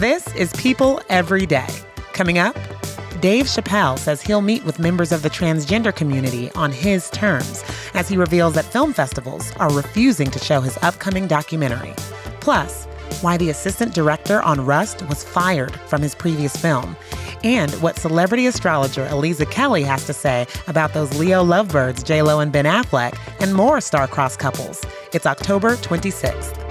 This is People Every Day. Coming up, Dave Chappelle says he'll meet with members of the transgender community on his terms as he reveals that film festivals are refusing to show his upcoming documentary. Plus, why the assistant director on Rust was fired from his previous film, and what celebrity astrologer Aliza Kelly has to say about those Leo lovebirds J-Lo and Ben Affleck, and more star-crossed couples. It's October 26th.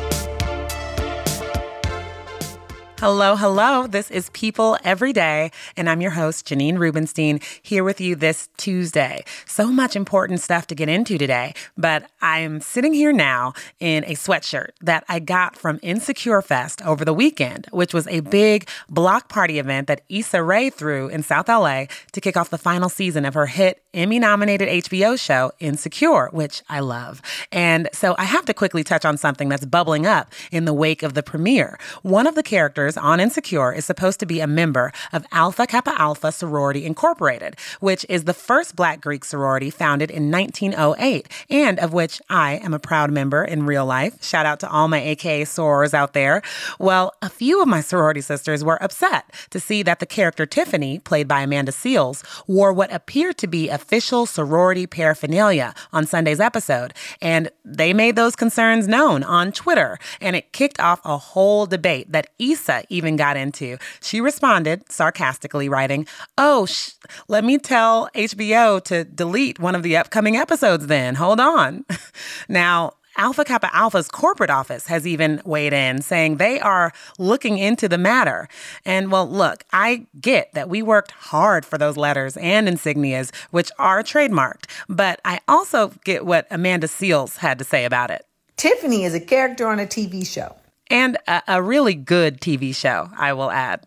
Hello, hello. This is People Every Day, and I'm your host, Janine Rubenstein, here with you this Tuesday. So much important stuff to get into today, but I'm sitting here now in a sweatshirt that I got from Insecure Fest over the weekend, which was a big block party event that Issa Rae threw in South LA to kick off the final season of her hit Emmy nominated HBO show, Insecure, which I love. And so I have to quickly touch on something that's bubbling up in the wake of the premiere. One of the characters on Insecure is supposed to be a member of Alpha Kappa Alpha Sorority Incorporated, which is the first Black Greek sorority founded in 1908, and of which I am a proud member in real life. Shout out to all my AKA sorors out there. Well, a few of my sorority sisters were upset to see that the character Tiffany, played by Amanda Seales, wore what appeared to be official sorority paraphernalia on Sunday's episode, and they made those concerns known on Twitter, and it kicked off a whole debate that Issa even got into. She responded sarcastically, writing, Oh, sh- let me tell HBO to delete one of the upcoming episodes then. Hold on. now, Alpha Kappa Alpha's corporate office has even weighed in, saying they are looking into the matter. And well, look, I get that we worked hard for those letters and insignias, which are trademarked, but I also get what Amanda Seales had to say about it. Tiffany is a character on a TV show and a, a, really good TV show, I will add.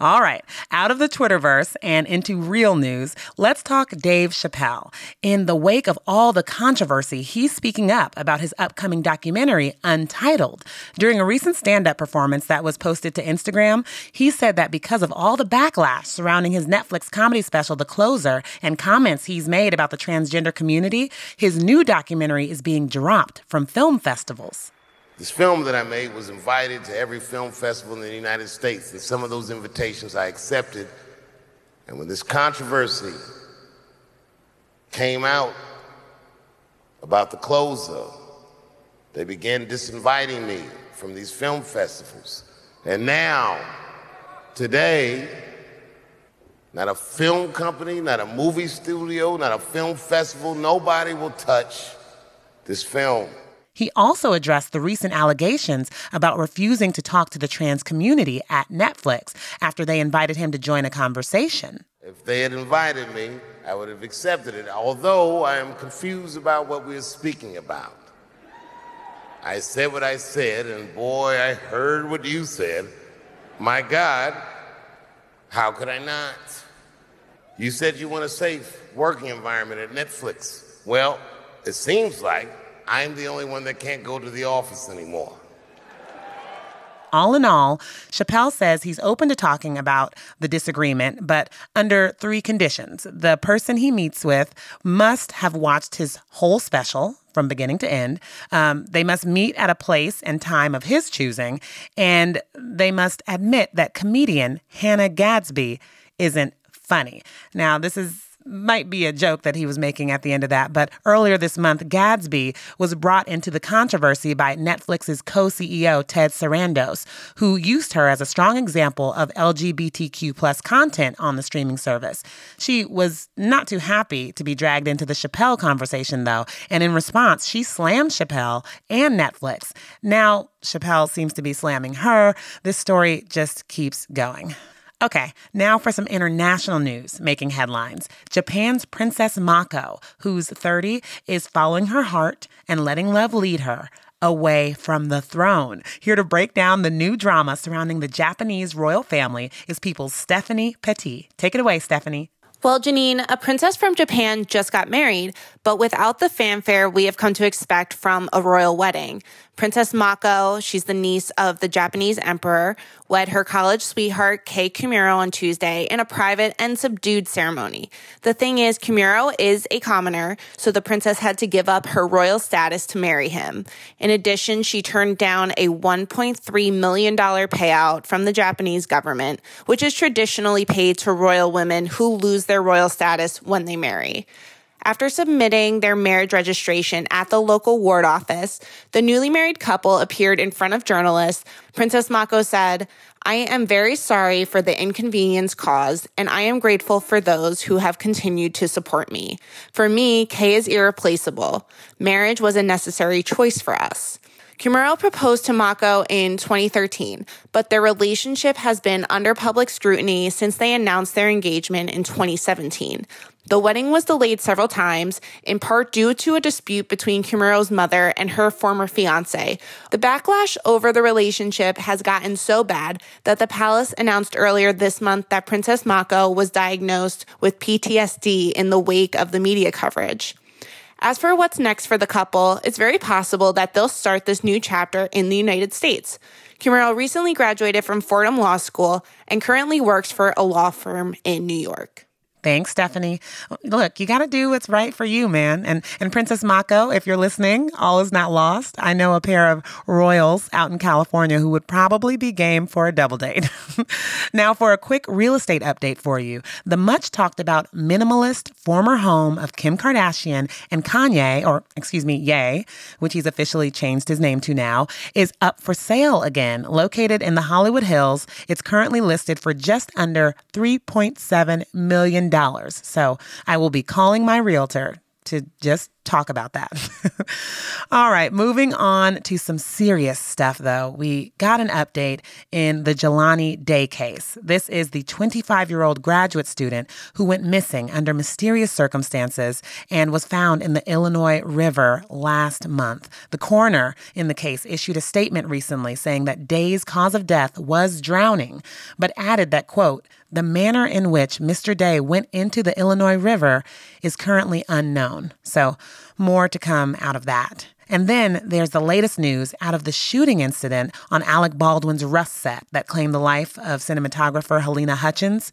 All right, out of the Twitterverse and into real news, let's talk Dave Chappelle. In the wake of all the controversy, he's speaking up about his upcoming documentary, Untitled. During a recent stand up performance that was posted to Instagram, he said that because of all the backlash surrounding his Netflix comedy special, The Closer, and comments he's made about the transgender community, his new documentary is being dropped from film festivals. This film that I made was invited to every film festival in the United States, and some of those invitations I accepted. And when this controversy came out about the closer, they began disinviting me from these film festivals. And now, today, not a film company, not a movie studio, not a film festival, nobody will touch this film. He also addressed the recent allegations about refusing to talk to the trans community at Netflix after they invited him to join a conversation. If they had invited me, I would have accepted it, although I am confused about what we are speaking about. I said what I said, and boy, I heard what you said. My God, how could I not? You said you want a safe working environment at Netflix. Well, it seems like I'm the only one that can't go to the office anymore. All in all, Chappelle says he's open to talking about the disagreement, but under three conditions. The person he meets with must have watched his whole special from beginning to end. Um, they must meet at a place and time of his choosing, and they must admit that comedian Hannah Gadsby isn't funny. Now, this is might be a joke that he was making at the end of that. But earlier this month, Gadsby was brought into the controversy by Netflix's co CEO, Ted Sarandos, who used her as a strong example of LGBTQ plus content on the streaming service. She was not too happy to be dragged into the Chappelle conversation, though. And in response, she slammed Chappelle and Netflix. Now, Chappelle seems to be slamming her. This story just keeps going. Okay, now for some international news making headlines. Japan's Princess Mako, who's 30, is following her heart and letting love lead her. away from the throne. Here to break down the new drama surrounding the Japanese royal family is People's Stephanie Petit. Take it away, Stephanie. Well, Janine, a princess from Japan just got married, but without the fanfare we have come to expect from a royal wedding. Princess Mako, she's the niece of the Japanese emperor, wed her college sweetheart Kei Komuro on Tuesday in a private and subdued ceremony. The thing is, Komuro is a commoner, so the princess had to give up her royal status to marry him. In addition, she turned down a $1.3 million payout from the Japanese government, which is traditionally paid to royal women who lose their royal status when they marry. After submitting their marriage registration at the local ward office, the newly married couple appeared in front of journalists. Princess Mako said, I am very sorry for the inconvenience caused, and I am grateful for those who have continued to support me. For me, Kei is irreplaceable. Marriage was a necessary choice for us. Komuro proposed to Mako in 2013, but their relationship has been under public scrutiny since they announced their engagement in 2017. The wedding was delayed several times, in part due to a dispute between Komuro's mother and her former fiance. The backlash over the relationship has gotten so bad that the palace announced earlier this month that Princess Mako was diagnosed with PTSD in the wake of the media coverage. As for what's next for the couple, it's very possible that they'll start this new chapter in the United States. Kumuro recently graduated from Fordham Law School and currently works for a law firm in New York. Thanks, Stephanie. Look, you got to do what's right for you, man. And and Princess Mako, if you're listening, all is not lost. I know a pair of royals out in California who would probably be game for a double date. now, for a quick real estate update for you, the much talked about minimalist former home of Kim Kardashian and Kanye, or excuse me, Ye, which he's officially changed his name to now, is up for sale again. Located in the Hollywood Hills, it's currently listed for just under 3.7 million so I will be calling my realtor to just talk about that. All right, moving on to some serious stuff though. We got an update in the Jelani Day case. This is the 25 year old graduate student who went missing under mysterious circumstances and was found in the Illinois River last month. The coroner in the case issued a statement recently saying that Day's cause of death was drowning, but added that, quote, the manner in which Mr. Day went into the Illinois River is currently unknown. So, more to come out of that. And then there's the latest news out of the shooting incident on Alec Baldwin's Rust set that claimed the life of cinematographer Halyna Hutchins.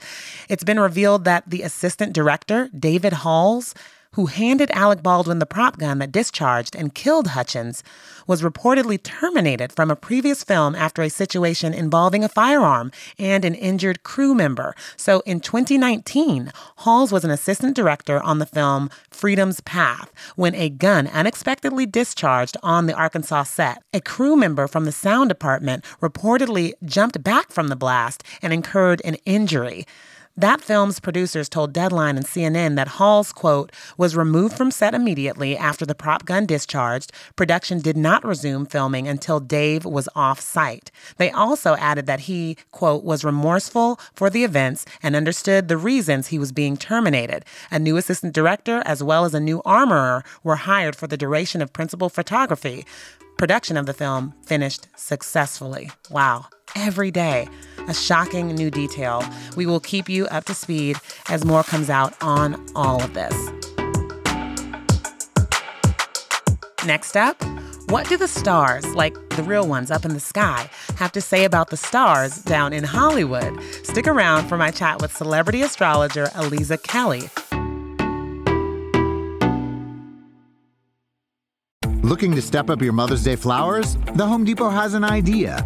It's been revealed that the assistant director, David Halls, who handed Alec Baldwin the prop gun that discharged and killed Hutchins, was reportedly terminated from a previous film after a situation involving a firearm and an injured crew member. So in 2019, Halls was an assistant director on the film Freedom's Path when a gun unexpectedly discharged on the Arkansas set. A crew member from the sound department reportedly jumped back from the blast and incurred an injury. That film's producers told Deadline and CNN that Halls quote was removed from set immediately after the prop gun discharged. Production did not resume filming until Dave was off site. They also added that he, quote, was remorseful for the events and understood the reasons he was being terminated. A new assistant director, as well as a new armorer, were hired for the duration of principal photography. Production of the film finished successfully. Wow every day. A shocking new detail. We will keep you up to speed as more comes out on all of this. Next up, what do the stars, like the real ones up in the sky, have to say about the stars down in Hollywood? Stick around for my chat with celebrity astrologer Aliza Kelly. Looking to step up your Mother's Day flowers? The Home Depot has an idea.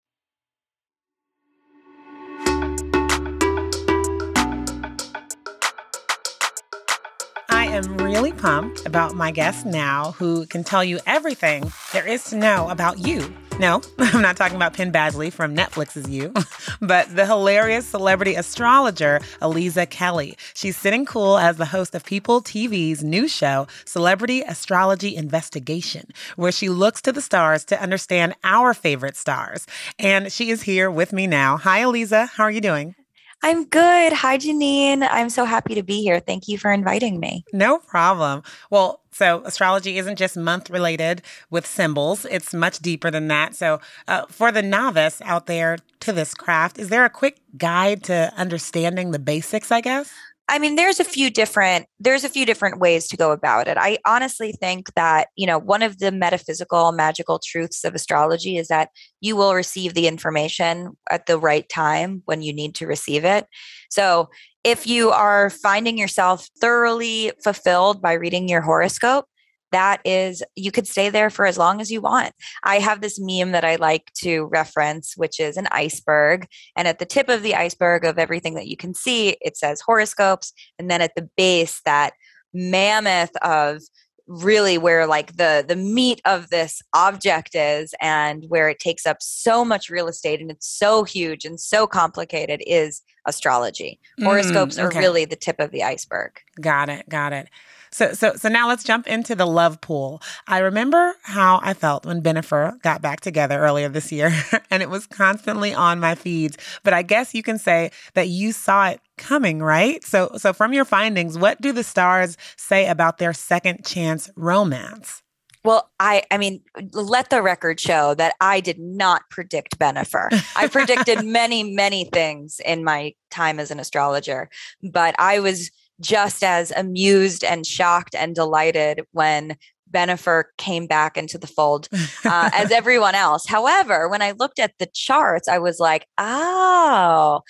Am really pumped about my guest now who can tell you everything there is to know about you. No, I'm not talking about Penn Badgley from Netflix's You, but the hilarious celebrity astrologer, Aliza Kelly. She's sitting cool as the host of People TV's new show, Celebrity Astrology Investigation, where she looks to the stars to understand our favorite stars. And she is here with me now. Hi, Aliza. How are you doing? I'm good. Hi, Janine. I'm so happy to be here. Thank you for inviting me. No problem. Well, so astrology isn't just month related with symbols, it's much deeper than that. So, uh, for the novice out there to this craft, is there a quick guide to understanding the basics, I guess? I mean, there's a few different there's a few different ways to go about it. I honestly think that, you know, one of the metaphysical magical truths of astrology is that you will receive the information at the right time when you need to receive it. So, if you are finding yourself thoroughly fulfilled by reading your horoscope, that is you could stay there for as long as you want. I have this meme that i like to reference which is an iceberg and at the tip of the iceberg of everything that you can see it says horoscopes and then at the base that mammoth of really where like the the meat of this object is and where it takes up so much real estate and it's so huge and so complicated is astrology. Horoscopes mm, okay. are really the tip of the iceberg. Got it got it so, so, so now let's jump into the love pool. I remember how I felt when Bennifer got back together earlier this year, and it was constantly on my feeds. But I guess you can say that you saw it coming, right? So, so from your findings, what do the stars say about their second chance romance? Well, I I mean, let the record show that I did not predict Bennifer. I predicted many, many things in my time as an astrologer, but I was just as amused and shocked and delighted when Bennifer came back into the fold uh, as everyone else. However, when I looked at the charts, I was like, oh,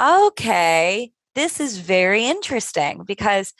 okay, this is very interesting because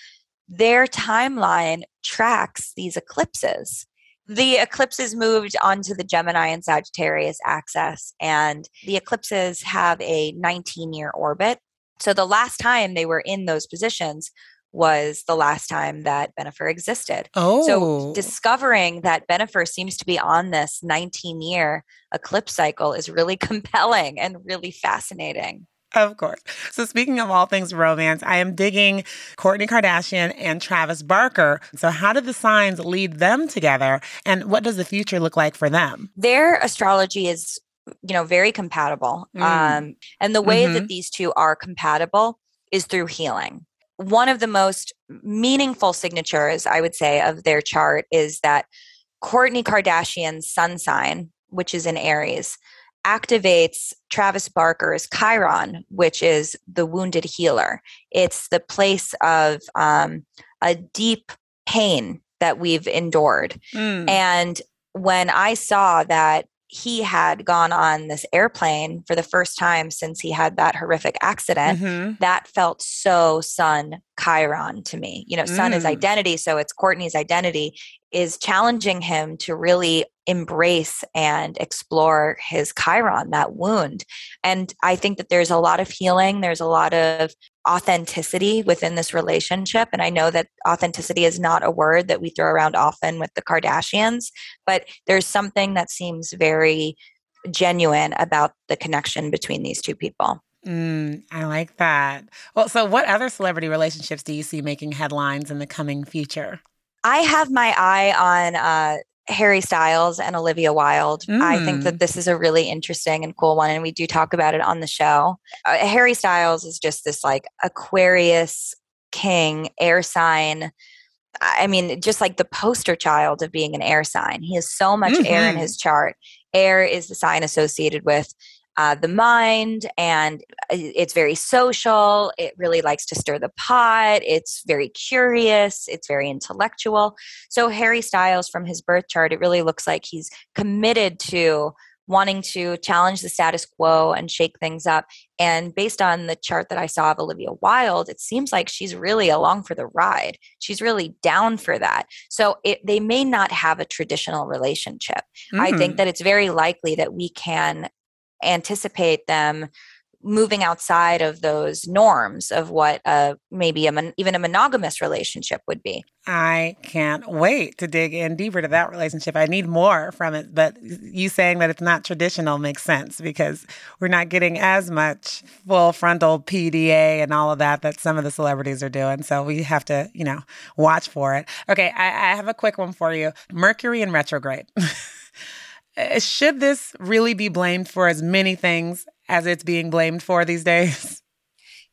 their timeline tracks these eclipses. The eclipses moved onto the Gemini and Sagittarius axis, and the eclipses have a 19 year orbit. So the last time they were in those positions was the last time that Bennifer existed. Oh. So discovering that Bennifer seems to be on this 19 year eclipse cycle is really compelling and really fascinating. Of course. So, speaking of all things romance, I am digging Kourtney Kardashian and Travis Barker. So, how did the signs lead them together? And what does the future look like for them? Their astrology is you know very compatible mm. um, and the way mm-hmm. that these two are compatible is through healing one of the most meaningful signatures i would say of their chart is that kourtney kardashian's sun sign which is in aries activates travis barker's chiron which is the wounded healer it's the place of um, a deep pain that we've endured mm. and when i saw that he had gone on this airplane for the first time since he had that horrific accident. Mm-hmm. That felt so Sun Chiron to me. You know, Sun mm. is identity. So it's Kourtney's identity is challenging him to really embrace and explore his Chiron, that wound. And I think that there's a lot of healing, there's a lot of authenticity within this relationship. And I know that authenticity is not a word that we throw around often with the Kardashians, but there's something that seems very genuine about the connection between these two people. Mm, I like that. Well, so what other celebrity relationships do you see making headlines in the coming future? I have my eye on uh, Harry Styles and Olivia Wilde. Mm. I think that mm. this is a really interesting and cool one, and we do talk about it on the show. Uh, Harry Styles is just this like Aquarius king, air sign. I mean, just like the poster child of being an air sign. He has so much mm-hmm. air in mm-hmm. his chart. Air is the sign associated with uh, the mind and it's very social. It really likes to stir the pot. It's very curious. It's very intellectual. So, Harry Styles, from his birth chart, it really looks like he's committed to wanting to challenge the status quo and shake things up. And based on the chart that I saw of Olivia Wilde, it seems like she's really along for the ride. She's really down for that. So it, they may not have a traditional relationship. Mm. I think mm. that it's very likely that we can anticipate them moving outside of those norms of what uh, maybe a mon- even a monogamous relationship would be. I can't wait to dig in deeper to that relationship. I need more from it, but you saying that it's not traditional makes sense because we're not getting as much full frontal PDA and all of that that some of the celebrities are doing. So we have to, you know, watch for it. Okay, I, I have a quick one for you Mercury in retrograde. Uh, should this really be blamed for as many things as it's being blamed for these days?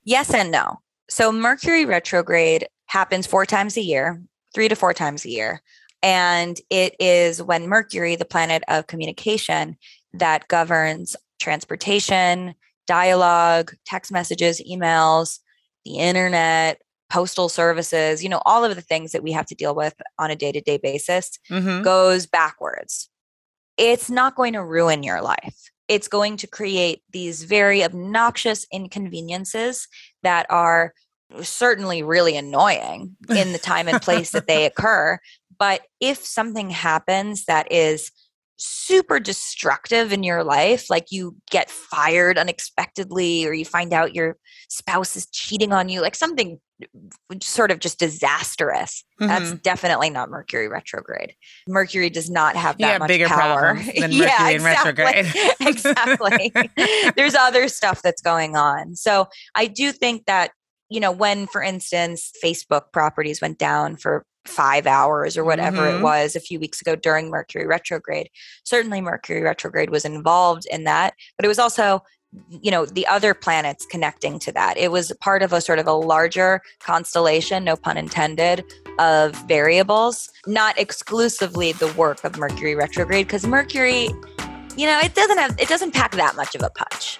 Yes and no. So, Mercury retrograde happens four times a year, three to four times a year. And it is when Mercury, the planet of communication, that governs transportation, dialogue, text messages, emails, the internet, postal services, you know, all of the things that we have to deal with on a day to day basis mm-hmm. goes backwards. It's not going to ruin your life it's going to create these very obnoxious inconveniences that are certainly really annoying in the time and place that they occur. But if something happens that is super destructive in your life, like you get fired unexpectedly, or you find out your spouse is cheating on you, like something sort of just disastrous. Mm-hmm. That's definitely not Mercury retrograde. Mercury does not have that much bigger power. than Mercury yeah, in retrograde. exactly. There's other stuff that's going on. So I do think that you know when, for instance, Facebook properties went down for five hours or whatever mm-hmm. it was a few weeks ago during Mercury retrograde. Certainly, Mercury retrograde was involved in that, but it was also you know the other planets connecting to that it was part of a sort of a larger constellation no pun intended of variables not exclusively the work of mercury retrograde because mercury you know it doesn't have it doesn't pack that much of a punch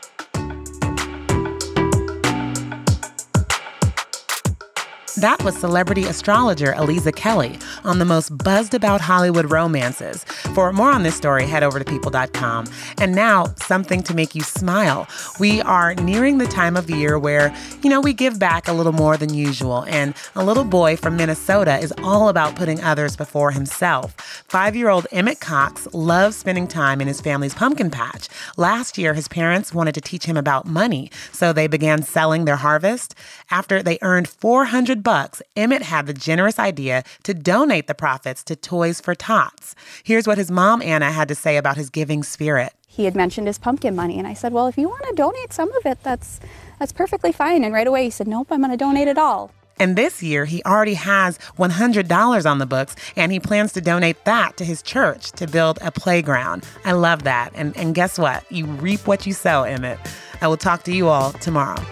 That was celebrity astrologer Aliza Kelly on the most buzzed about Hollywood romances. For more on this story, head over to people.com. And now, something to make you smile. We are nearing the time of year where, you know, we give back a little more than usual. And a little boy from Minnesota is all about putting others before himself. Five year old Emmett Cox loves spending time in his family's pumpkin patch. Last year, his parents wanted to teach him about money, so they began selling their harvest. After they earned 400 bucks, Emmett had the generous idea to donate the profits to Toys for Tots. Here's what his mom, Anna, had to say about his giving spirit. He had mentioned his pumpkin money, and I said, Well, if you want to donate some of it, that's, that's perfectly fine. And right away he said, Nope, I'm going to donate it all. And this year, he already has $100 on the books, and he plans to donate that to his church to build a playground. I love that. And, and guess what? You reap what you sow, Emmett. I will talk to you all tomorrow.